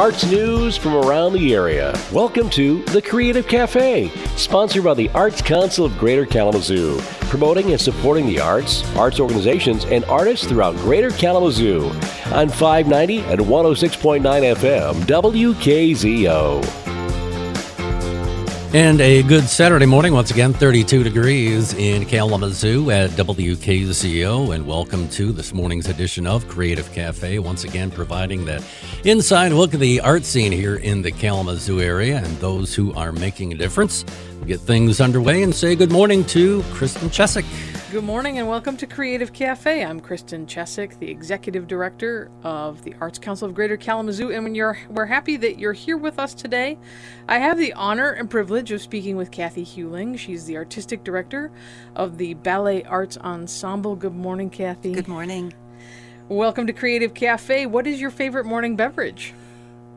arts news from around the area. Welcome to The Creative Cafe, sponsored by the Arts Council of Greater Kalamazoo, promoting and supporting the arts, arts organizations, and artists throughout Greater Kalamazoo on 590 and 106.9 FM WKZO. And a good Saturday morning, once again, 32 degrees in Kalamazoo at WKZO. And welcome to this morning's edition of Creative Cafe. Once again, providing that inside look at the art scene here in the Kalamazoo area and those who are making a difference. We'll get things underway and say good morning to Kristen Chasek. Good morning and welcome to Creative Cafe. I'm Kristen Chasek, the Executive Director of the Arts Council of Greater Kalamazoo, and when you're, we're happy that you're here with us today. I have the honor and privilege of speaking with Kathy Hewling. She's the Artistic Director of the Ballet Arts Ensemble. Good morning, Kathy. Good morning. Welcome to Creative Cafe. What is your favorite morning beverage?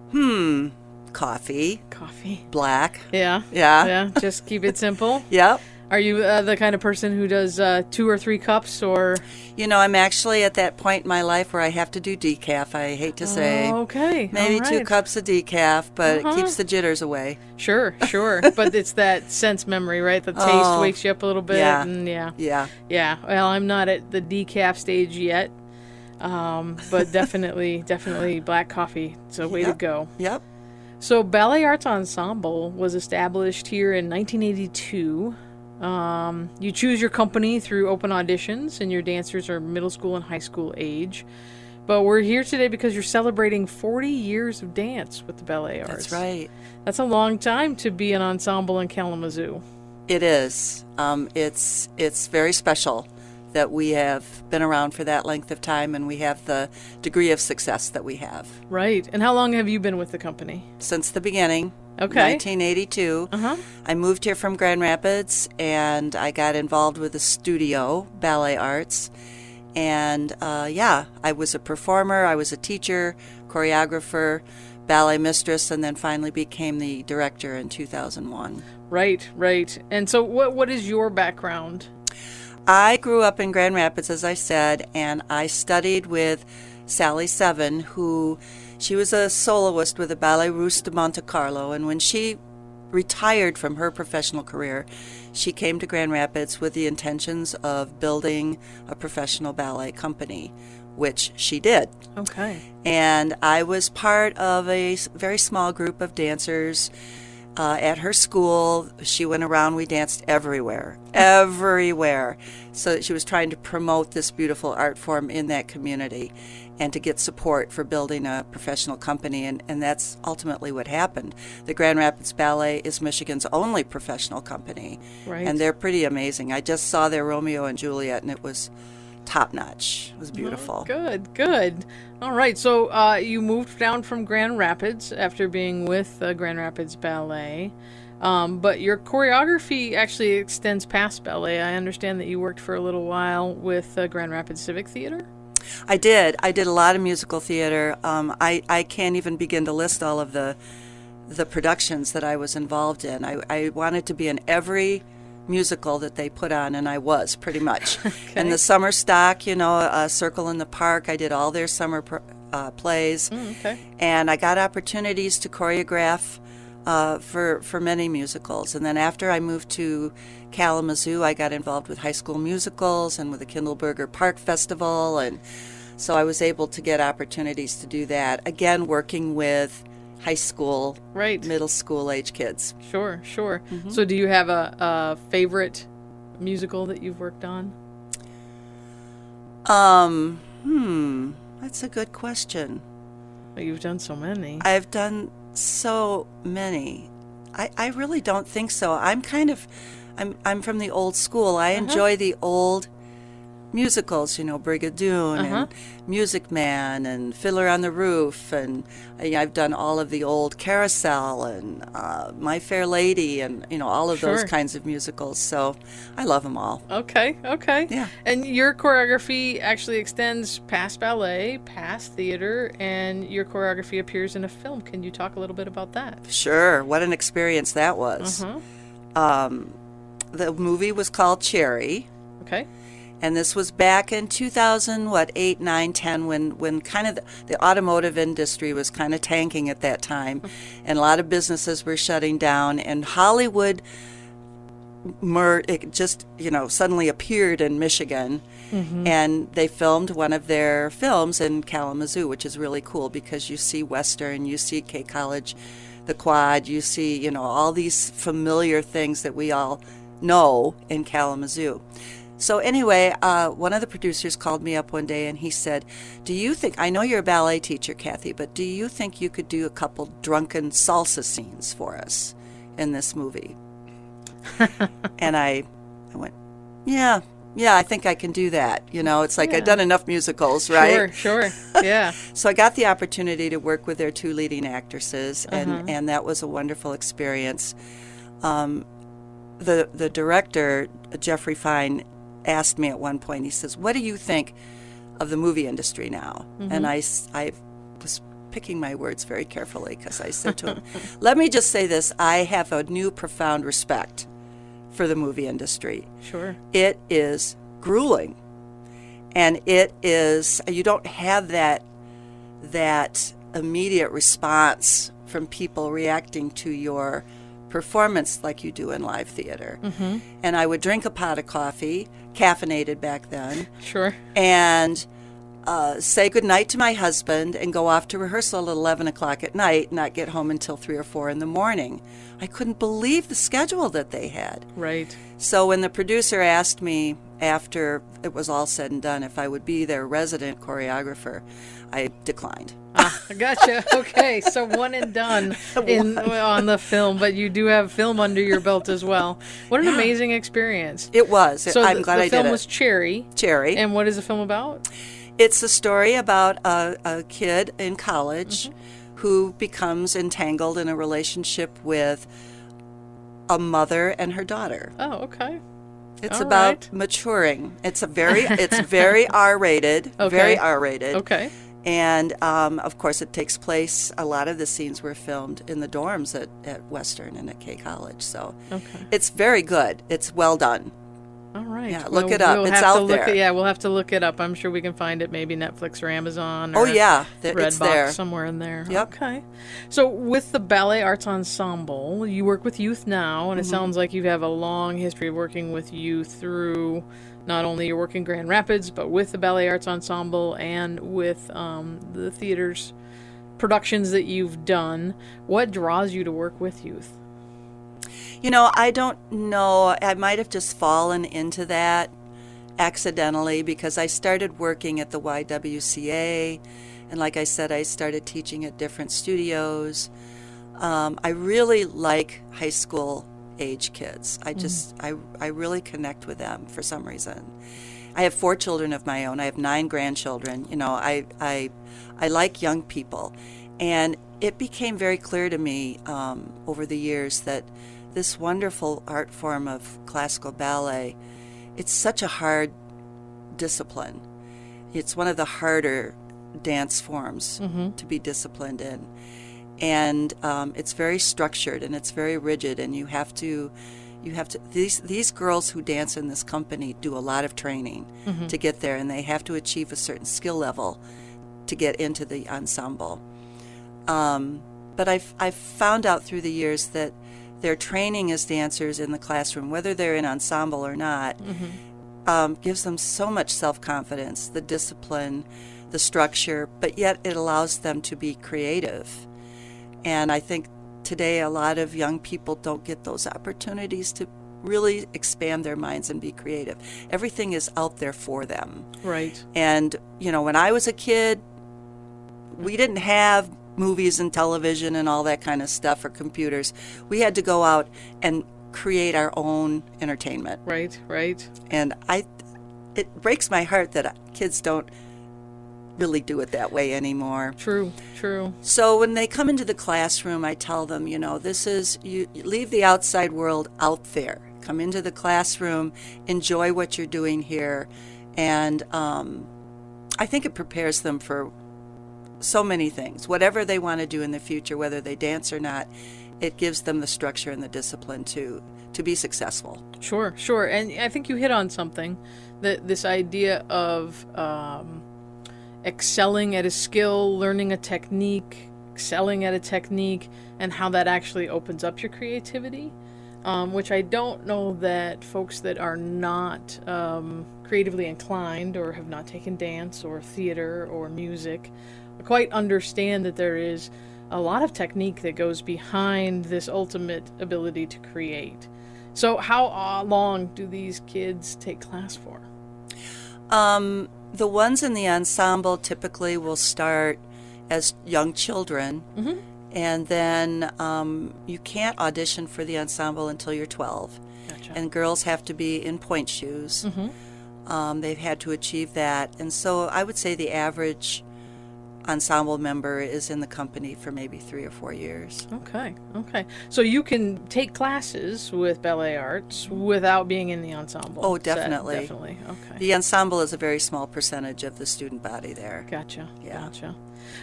Hmm. Coffee. Coffee. Black. Yeah. Yeah. Yeah. Just keep it simple. Yep. Are you uh, the kind of person who does uh, two or three cups or? You know, I'm actually at that point in my life where I have to do decaf. I hate to say. Oh, okay. Maybe All two cups of decaf, but Uh-huh. it keeps the jitters away. Sure, sure. but it's that sense memory, right? The taste Oh, wakes you up a little bit. yeah. And yeah. Yeah. Yeah. Well, I'm not at the decaf stage yet. Um, but definitely, definitely black coffee. It's a way to go. Yep. So, Ballet Arts Ensemble was established here in 1982. Um, you choose your company through open auditions, and your dancers are middle school and high school age. But we're here today because you're celebrating 40 years of dance with the Ballet Arts. That's right. That's a long time to be an ensemble in Kalamazoo. It is. Um, it's it's very special that we have been around for that length of time, and we have the degree of success that we have Right. And how long have you been with the company? since the beginning. Okay. 1982. Uh-huh. I moved here from Grand Rapids and I got involved with the studio, Ballet Arts. And uh, yeah, I was a performer, I was a teacher, choreographer, ballet mistress, and then finally became the director in 2001. Right, right. And so what what is your background? I grew up in Grand Rapids, as I said, and I studied with Sally Seven, who she was a soloist with the Ballet Russe de Monte Carlo. And when she retired from her professional career, she came to Grand Rapids with the intentions of building a professional ballet company, which she did. Okay. And I was part of a very small group of dancers uh, at her school. She went around, we danced everywhere, everywhere. So she was trying to promote this beautiful art form in that community and to get support for building a professional company. And, and that's ultimately what happened. The Grand Rapids Ballet is Michigan's only professional company. Right. And they're pretty amazing. I just saw their Romeo and Juliet, and it was top notch. It was beautiful. Good, good. All right. So uh, you moved down from Grand Rapids after being with uh, Grand Rapids Ballet. Um, but your choreography actually extends past ballet. I understand that you worked for a little while with uh, Grand Rapids Civic Theater. I did. I did a lot of musical theater. Um, I I can't even begin to list all of the the productions that I was involved in. I, I wanted to be in every musical that they put on, and I was pretty much. And the summer stock, you know, uh, Circle in the Park. I did all their summer pr- uh, plays, okay. and I got opportunities to choreograph. Uh, for for many musicals, and then after I moved to Kalamazoo, I got involved with high school musicals and with the Kindleberger Park Festival, and so I was able to get opportunities to do that. Again, working with high school, Right. middle school age kids. Sure, sure. Mm-hmm. So do you have a, a favorite musical that you've worked on? Um, hmm, that's a good question. Well, You've done so many. I've done so many. I, I really don't think so. I'm kind of, I'm I'm from the old school. I enjoy the old musicals, you know, Brigadoon Uh-huh. and Music Man and Fiddler on the Roof, and I've done all of the old Carousel and uh, My Fair Lady, and you know all of those kinds of musicals. So I love them all. Okay, okay. Yeah. And your choreography actually extends past ballet, past theater, and your choreography appears in a film. Can you talk a little bit about that? Sure, what an experience that was. Uh-huh. Um, the movie was called Cherry. Okay. And this was back in 2000, what, 8, 9, 10, when, when kind of the, the automotive industry was kind of tanking at that time. Mm-hmm. And a lot of businesses were shutting down. And Hollywood mer- it just you know suddenly appeared in Michigan, mm-hmm. and they filmed one of their films in Kalamazoo, which is really cool because you see Western, you see K College, the Quad, you see you know all these familiar things that we all know in Kalamazoo. So anyway, uh, one of the producers called me up one day and he said, "Do you think I know you're a ballet teacher, Kathy, but do you think you could do a couple drunken salsa scenes for us in this movie?" and I, I went, yeah, yeah, I think I can do that. You know, it's like I've done enough musicals, right? Sure, sure. Yeah. So I got the opportunity to work with their two leading actresses, and, Uh-huh. and that was a wonderful experience. Um, the the director Jeffrey Fine asked me at one point. He says, "What do you think of the movie industry now?" And mm-hmm. I, I was picking my words very carefully because I said to him, "Let me just say this: I have a new profound respect for the movie industry." Sure. it is grueling and it is you don't have that that immediate response from people reacting to your performance like you do in live theater mm-hmm. and i would drink a pot of coffee caffeinated back then Sure. and uh, say goodnight to my husband and go off to rehearsal at 11 o'clock at night, not get home until 3 or 4 in the morning. I couldn't believe the schedule that they had. Right. So when the producer asked me after it was all said and done if I would be their resident choreographer, I declined. Ah, gotcha. Okay, so one and done in on the film, but you do have film under your belt as well. What an amazing experience. It was. So I'm the, glad the I film was. Cherry. Cherry. And what is the film about? It's a story about a, a kid in college Mm-hmm. who becomes entangled in a relationship with a mother and her daughter. Oh, okay. It's All about right. maturing. It's a very it's very R-rated, very R-rated. Okay. And um, of course, it takes place. A lot of the scenes were filmed in the dorms at, at Western and at K College. So Okay. it's very good. It's well done. All right. Yeah, look it up. We'll It's have to out look there. At, yeah, we'll have to look it up. I'm sure we can find it maybe Netflix or Amazon. Or Oh yeah, th- it's Redbox there. somewhere in there. Yep. Okay. So with the Ballet Arts Ensemble, you work with youth now, and it Mm-hmm. sounds like you have a long history of working with youth through not only your work in Grand Rapids, but with the Ballet Arts Ensemble and with um, the theater's productions that you've done. What draws you to work with youth? You know, I don't know. I might have just fallen into that accidentally because I started working at the YWCA. And like I said, I started teaching at different studios. Um, I really like high school age kids. I just, I, I really connect with them for some reason. I have four children of my own. I have nine grandchildren. You know, I, I, I like young people. And it became very clear to me um, over the years that this wonderful art form of classical ballet, it's such a hard discipline. It's one of the harder dance forms to be disciplined in. And um, it's very structured and it's very rigid, and you have to. You have to these these girls who dance in this company do a lot of training to get there, and they have to achieve a certain skill level to get into the ensemble. Um, but I've, I've found out through the years that their training as dancers in the classroom, whether they're in ensemble or not, um, gives them so much self confidence, the discipline, the structure, but yet it allows them to be creative. And I think today a lot of young people don't get those opportunities to really expand their minds and be creative. Everything is out there for them. Right. And, you know, when I was a kid, we didn't have movies and television and all that kind of stuff or computers. We had to go out and create our own entertainment. Right. Right. And I it breaks my heart that kids don't really do it that way anymore. True. True. So when they come into the classroom, I tell them, you know, this is you you leave the outside world out there. Come into the classroom, enjoy what you're doing here, and um, I think it prepares them for so many things. Whatever they want to do in the future, whether they dance or not, it gives them the structure and the discipline to to be successful. Sure, sure. And I think you hit on something That this idea of um, excelling at a skill, learning a technique, excelling at a technique, and how that actually opens up your creativity. Um, which I don't know that folks that are not um, creatively inclined or have not taken dance or theater or music quite understand that there is a lot of technique that goes behind this ultimate ability to create. So, how uh, long do these kids take class for? Um, the ones in the ensemble typically will start as young children, Mm-hmm. and then um, you can't audition for the ensemble until you're 12. Gotcha. And girls have to be in point shoes. Mm-hmm. Um, they've had to achieve that. And so I would say the average ensemble member is in the company for maybe three or four years. Okay, okay. So you can take classes with ballet arts without being in the ensemble. Oh, that- definitely. definitely. Okay. The ensemble is a very small percentage of the student body there. Gotcha. Yeah. Gotcha.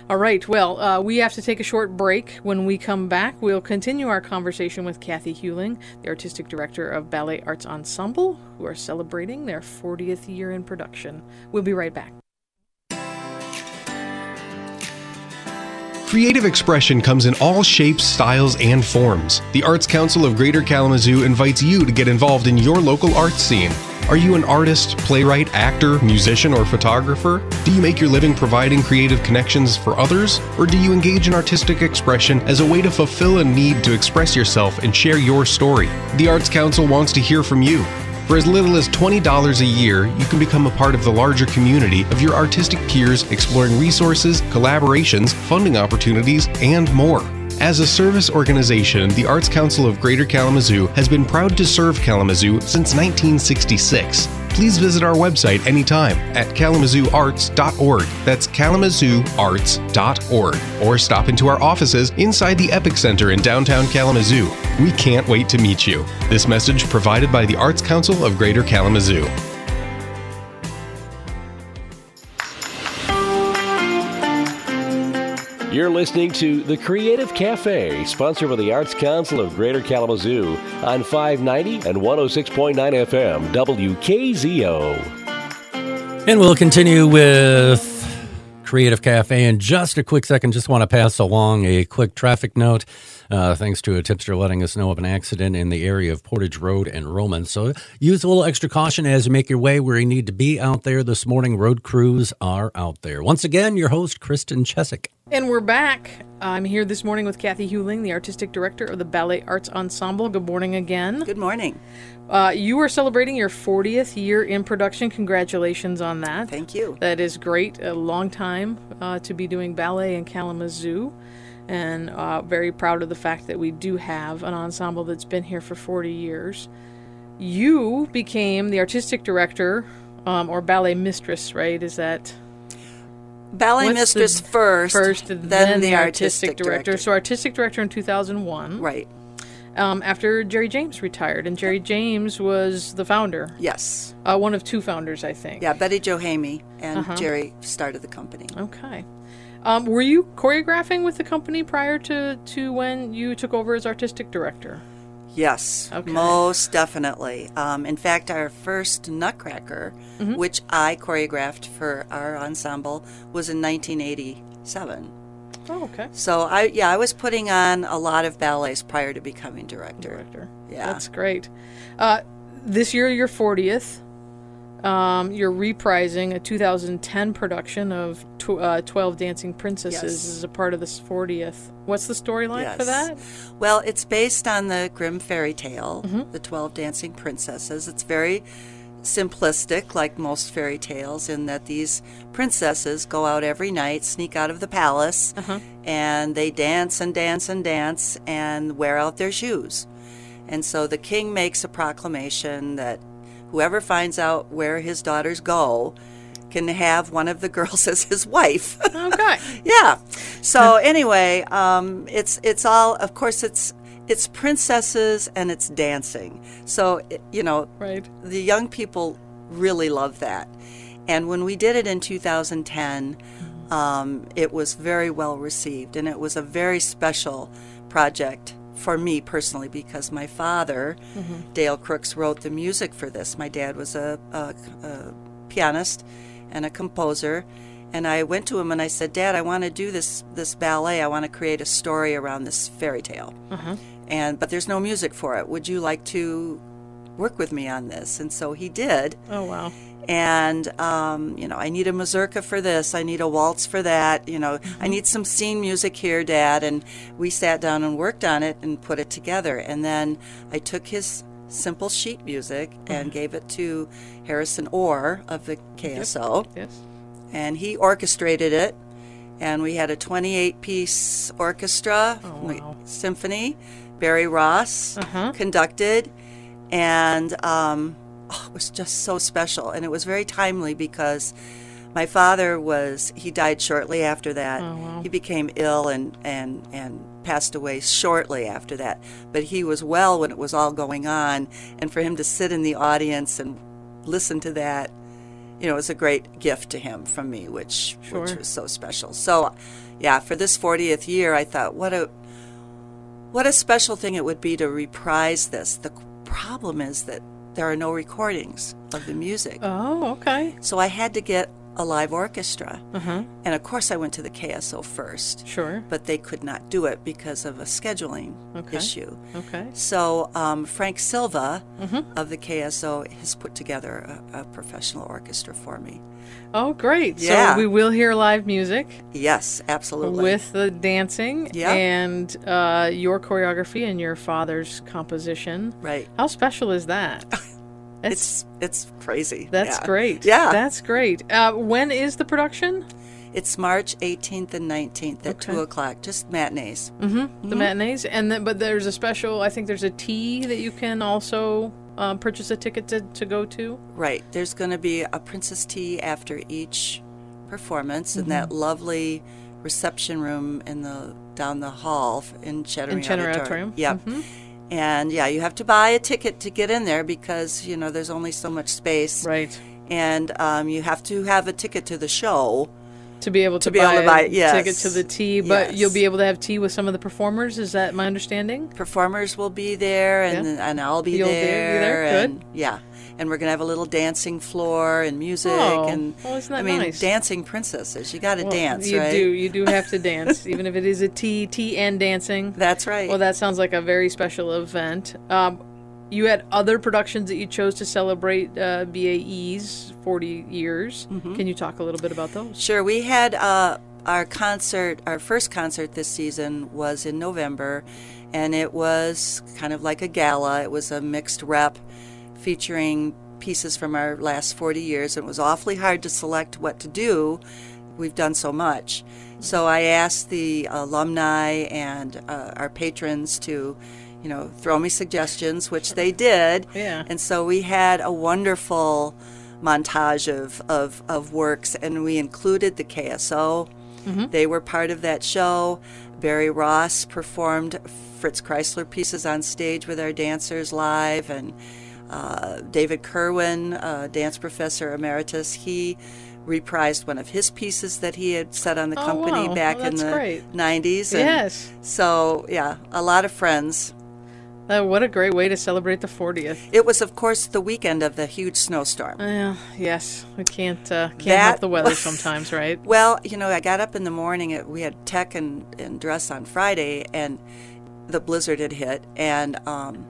All right. Well, uh, we have to take a short break. When we come back, we'll continue our conversation with Kathy Hewling, the artistic director of Ballet Arts Ensemble, who are celebrating their 40th year in production. We'll be right back. Creative expression comes in all shapes, styles, and forms. The Arts Council of Greater Kalamazoo invites you to get involved in your local arts scene. Are you an artist, playwright, actor, musician, or photographer? Do you make your living providing creative connections for others? Or do you engage in artistic expression as a way to fulfill a need to express yourself and share your story? The Arts Council wants to hear from you. For as little as $20 a year, you can become a part of the larger community of your artistic peers exploring resources, collaborations, funding opportunities, and more. As a service organization, the Arts Council of Greater Kalamazoo has been proud to serve Kalamazoo since 1966. Please visit our website anytime at kalamazooarts.org. That's kalamazooarts.org. Or stop into our offices inside the Epic Center in downtown Kalamazoo. We can't wait to meet you. This message provided by the Arts Council of Greater Kalamazoo. You're listening to The Creative Cafe, sponsored by the Arts Council of Greater Kalamazoo on 590 and 106.9 FM, WKZO. And we'll continue with Creative Cafe in just a quick second. Just want to pass along a quick traffic note. Uh, thanks to a tipster letting us know of an accident in the area of Portage Road and Roman. So use a little extra caution as you make your way where you need to be out there this morning. Road crews are out there. Once again, your host, Kristen Chasek. And we're back. I'm here this morning with Kathy Hewling, the artistic director of the Ballet Arts Ensemble. Good morning again. Good morning. Uh, you are celebrating your 40th year in production. Congratulations on that. Thank you. That is great. A long time uh, to be doing ballet in Kalamazoo. And uh, very proud of the fact that we do have an ensemble that's been here for 40 years. You became the artistic director um, or ballet mistress, right? Is that Ballet What's mistress the first, first, then, the artistic, director. So artistic director in 2001. right. Um, after Jerry James retired, and Jerry James was the founder, Yes. uh, one of two founders, I think. Yeah, Betty Jo Hamey and Uh-huh. Jerry started the company. Okay. Um, were you choreographing with the company prior to, to when you took over as artistic director? Yes, Okay. most definitely. Um, in fact, our first Nutcracker, Mm-hmm. which I choreographed for our ensemble, was in 1987. Oh, okay. So I, yeah, I was putting on a lot of ballets prior to becoming director. Director. Yeah. That's great. Uh, this year, your 40th. Um, you're reprising a 2010 production of tw- uh, 12 Dancing Princesses Yes. as a part of this 40th. What's the storyline for that? Well, it's based on the Grimm fairy tale, Mm-hmm. The Twelve Dancing Princesses. It's very simplistic, like most fairy tales, in that these princesses go out every night, sneak out of the palace, Uh-huh. and they dance and dance and dance and wear out their shoes. And so the king makes a proclamation that whoever finds out where his daughters go can have one of the girls as his wife. Okay. Yeah. So anyway, um, it's it's all of course it's it's princesses and it's dancing. So you know right. the young people really love that. And when we did it in 2010, um, it was very well received, and it was a very special project for me personally because my father, mm-hmm. Dale Crooks, wrote the music for this. My dad was a, a, a pianist and a composer. And I went to him and I said, Dad, I want to do this this ballet. I want to create a story around this fairy tale. Mm-hmm. And but there's no music for it. Would you like to work with me on this? And so he did. Oh wow. And um, you know, I need a mazurka for this. I need a waltz for that. You know, I need some scene music here, Dad. And we sat down and worked on it and put it together. And then I took his simple sheet music and gave it to Harrison Orr of the KSO Yes. and he orchestrated it. And we had a 28 piece orchestra, Oh, wow. symphony. Barry Ross Uh-huh. conducted, and um, oh, it was just so special. And it was very timely because my father was, he died shortly after that. Wow. He became ill and, and, and passed away shortly after that. But he was well when it was all going on. And for him to sit in the audience and listen to that you know, it was a great gift to him from me, which which was so special. So, yeah, for this 40th year, I thought, what a what a special thing it would be to reprise this. The problem is that there are no recordings of the music, Oh, okay. so I had to get a live orchestra, Uh-huh. and of course, I went to the KSO first, Sure. but they could not do it because of a scheduling Okay. issue. Okay. So um, Frank Silva Mm-hmm. of the KSO has put together a, a professional orchestra for me. Oh, great. Yeah. So we will hear live music Yes, absolutely. with the dancing Yeah. and uh, your choreography and your father's composition. right, How special is that? That's it's it's crazy. that's Yeah. great. Yeah, That's great. Uh, when is the production? it's March 18th and 19th at Okay. two o'clock. Just matinees. Mm-hmm. The matinees, and then but there's a special. I think there's a tea that you can also um, purchase a ticket to, to go to. Right. There's going to be a princess tea after each performance in Mm-hmm. that lovely reception room in the down the hall in Chenery In Chenery Auditorium. Yep. Mhm. And yeah, you have to buy a ticket to get in there because you know there's only so much space, Right. and um, you have to have a ticket to the show. To be able to, be buy, able to buy- a yes. ticket to the tea, but you'll be able to have tea with some of the performers. Is that my understanding? Performers will be there, and Yeah. and I'll be You'll be there. there? Good. And, yeah, and we're gonna have a little dancing floor and music, Oh, and well, isn't that I mean, nice? dancing princesses. You got to Well, dance, you right? do. You do have to dance, even if it is a tea, tea and dancing. That's right. Well, that sounds like a very special event. Um, you had other productions that you chose to celebrate uh, BAE's 40 years. Mm-hmm. Can you talk a little bit about those? Sure. We had uh, our concert, our first concert this season was in November, and it was kind of like a gala. It was a mixed rep featuring pieces from our last 40 years. It was awfully hard to select what to do. We've done so much. So I asked the alumni and uh, our patrons to, you know, throw me suggestions, which they did. Yeah. And so we had a wonderful montage of, of, of works, and we included the KSO. Mm-hmm. They were part of that show. Barry Ross performed Fritz Kreisler pieces on stage with our dancers live, and uh, David Curwen, uh, dance professor emeritus, he reprised one of his pieces that he had set on the Oh, company wow. back Oh, in the great. 90s. and Yes. So, yeah, a lot of friends. Uh, what a great way to celebrate the 40th. It was, of course, the weekend of the huge snowstorm. Yeah, yes, we can't uh, can't That help the weather sometimes, right? Well, you know, I got up in the morning. It, we had tech and, and dress on Friday, and the blizzard had hit, and um,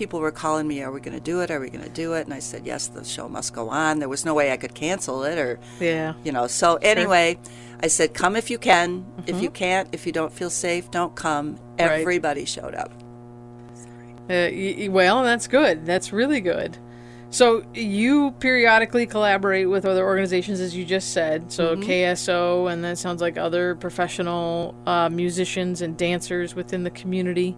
people were calling me, "Are we going to do it? Are we going to do it?" And I said, "Yes, the show must go on." There was no way I could cancel it, or Yeah. you know. So anyway, I said, "Come if you can. If Mm-hmm. you can't, if you don't feel safe, don't come." Right. Everybody showed up. Uh, well, that's good. That's really good. So you periodically collaborate with other organizations, as you just said. So Mm-hmm. KSO, and that sounds like other professional uh, musicians and dancers within the community.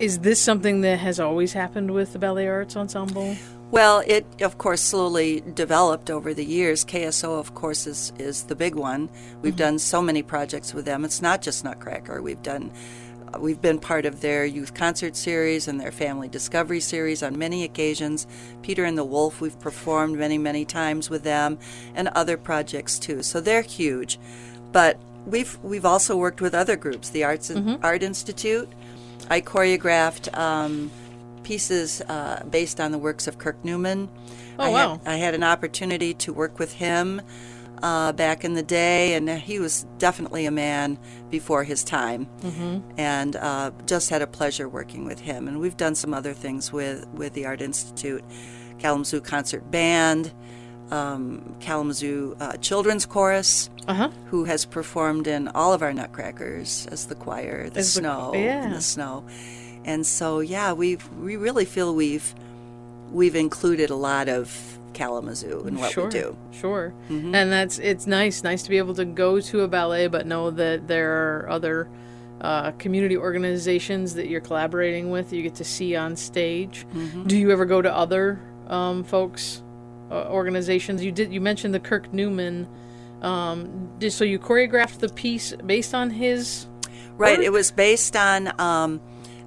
Is this something that has always happened with the Ballet Arts Ensemble? Well, it of course slowly developed over the years. KSO, of course, is is the big one. We've done so many projects with them. It's not just Nutcracker. We've done. uh, We've been part of their youth concert series and their family discovery series on many occasions. Peter and the Wolf, we've performed many, many times with them, and other projects too. So they're huge. But we've we've also worked with other groups, the Arts Art Institute, I choreographed um, pieces uh, based on the works of Kirk Newman. Oh, I wow. Had, I had an opportunity to work with him uh, back in the day, and he was definitely a man before his time. Mm-hmm. And uh, just had a pleasure working with him. And we've done some other things with, with the Art Institute, Kalamazoo Concert Band, um, Kalamazoo uh, Children's Chorus, Uh-huh. who has performed in all of our Nutcrackers as the choir, the As the- snow, yeah. and the snow. And so, yeah, we we really feel we've we've included a lot of Kalamazoo in what sure, we do. Sure. Mm-hmm. And that's it's nice, nice to be able to go to a ballet, but know that there are other uh, community organizations that you're collaborating with. You get to see on stage. Mm-hmm. Do you ever go to other um, folks uh, organizations? You did. You mentioned the Kirk Newman. Um, did, so you choreographed the piece based on his. Right. work? It was based on um,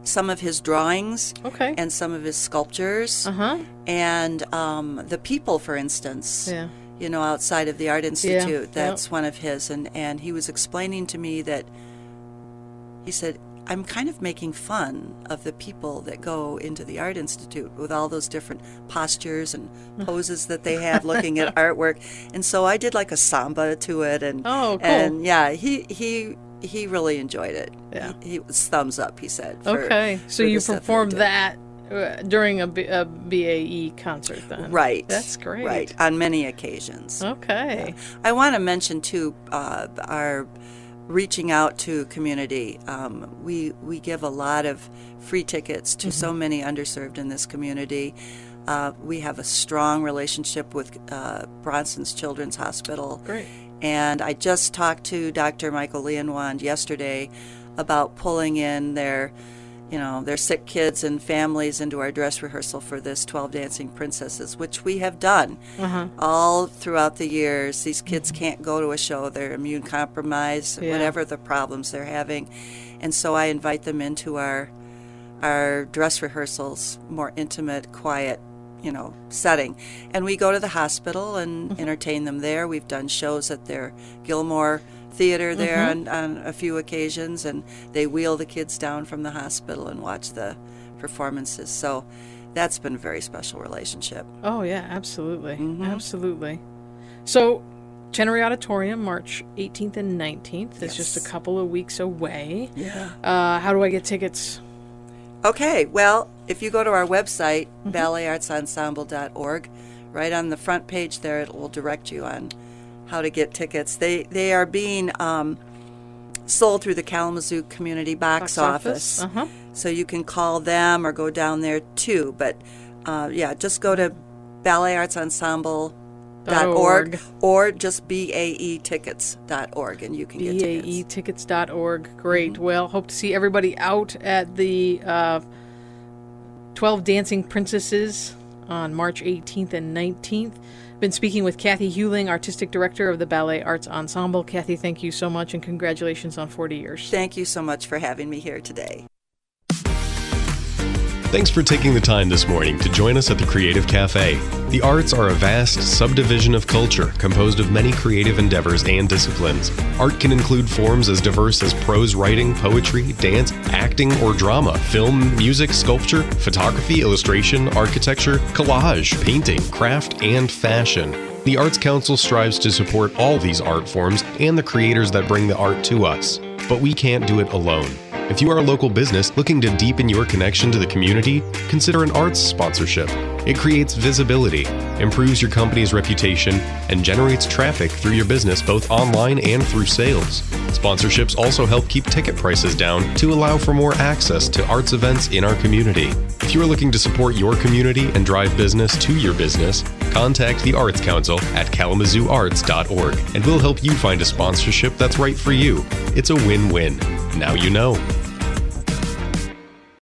some of his drawings Okay. and some of his sculptures, Uh huh. and um, the people, for instance. Yeah. You know, outside of the Art Institute, that's one of his, and and he was explaining to me that he said. I'm kind of making fun of the people that go into the Art Institute with all those different postures and poses that they have looking at artwork. And so I did like a samba to it and Oh, cool. and yeah, he he he really enjoyed it. Yeah. He, he was thumbs up, he said. for- Okay. So you performed that uh, during a, B- a BAE concert then. Right. That's great. Right. On many occasions. Okay. I want to mention too uh, our reaching out to community. Um, we we give a lot of free tickets to so many underserved in this community. Uh, we have a strong relationship with uh, Bronson's Children's Hospital. Great. And I just talked to Dr. Michael Leonwand yesterday about pulling in their, you know, their sick kids and families into our dress rehearsal for this 12 Dancing Princesses, which we have done uh-huh. all throughout the years. These kids mm-hmm. can't go to a show; they're immune compromised, Yeah. whatever the problems they're having, and so I invite them into our our dress rehearsals, more intimate, quiet, you know, setting. And we go to the hospital and mm-hmm. entertain them there. We've done shows at their Gilmore Theater there on, on a few occasions, and they wheel the kids down from the hospital and watch the performances. So that's been a very special relationship. Oh yeah, absolutely, Mm-hmm. absolutely. So, Chenery Auditorium, March 18th and 19th. It's just a couple of weeks away. Yeah. Uh, how do I get tickets? Okay, well, if you go to our website, balletartsensemble.org, right on the front page there, it will direct you on how to get tickets. They they are being um, sold through the Kalamazoo Community Box, Box office, uh-huh. So you can call them or go down there too. But uh, yeah, just go to balletartsensemble.org org. or just baetickets.org and you can get tickets. BAEtickets.org. Great. Well, hope to see everybody out at the uh, 12 Dancing Princesses on March 18th and 19th. Been speaking with Kathy Hewling, Artistic Director of the Ballet Arts Ensemble. Kathy, thank you so much and congratulations on 40 years. Thank you so much for having me here today. Thanks for taking the time this morning to join us at the Creative Cafe. The arts are a vast subdivision of culture composed of many creative endeavors and disciplines. Art can include forms as diverse as prose writing, poetry, dance, acting, or drama, film, music, sculpture, photography, illustration, architecture, collage, painting, craft, and fashion. The Arts Council strives to support all these art forms and the creators that bring the art to us. But we can't do it alone. If you are a local business looking to deepen your connection to the community, consider an arts sponsorship. It creates visibility, improves your company's reputation, and generates traffic through your business both online and through sales. Sponsorships also help keep ticket prices down to allow for more access to arts events in our community. If you are looking to support your community and drive business to your business, contact the Arts Council at kalamazooarts.org and we'll help you find a sponsorship that's right for you. It's a win win. Now you know.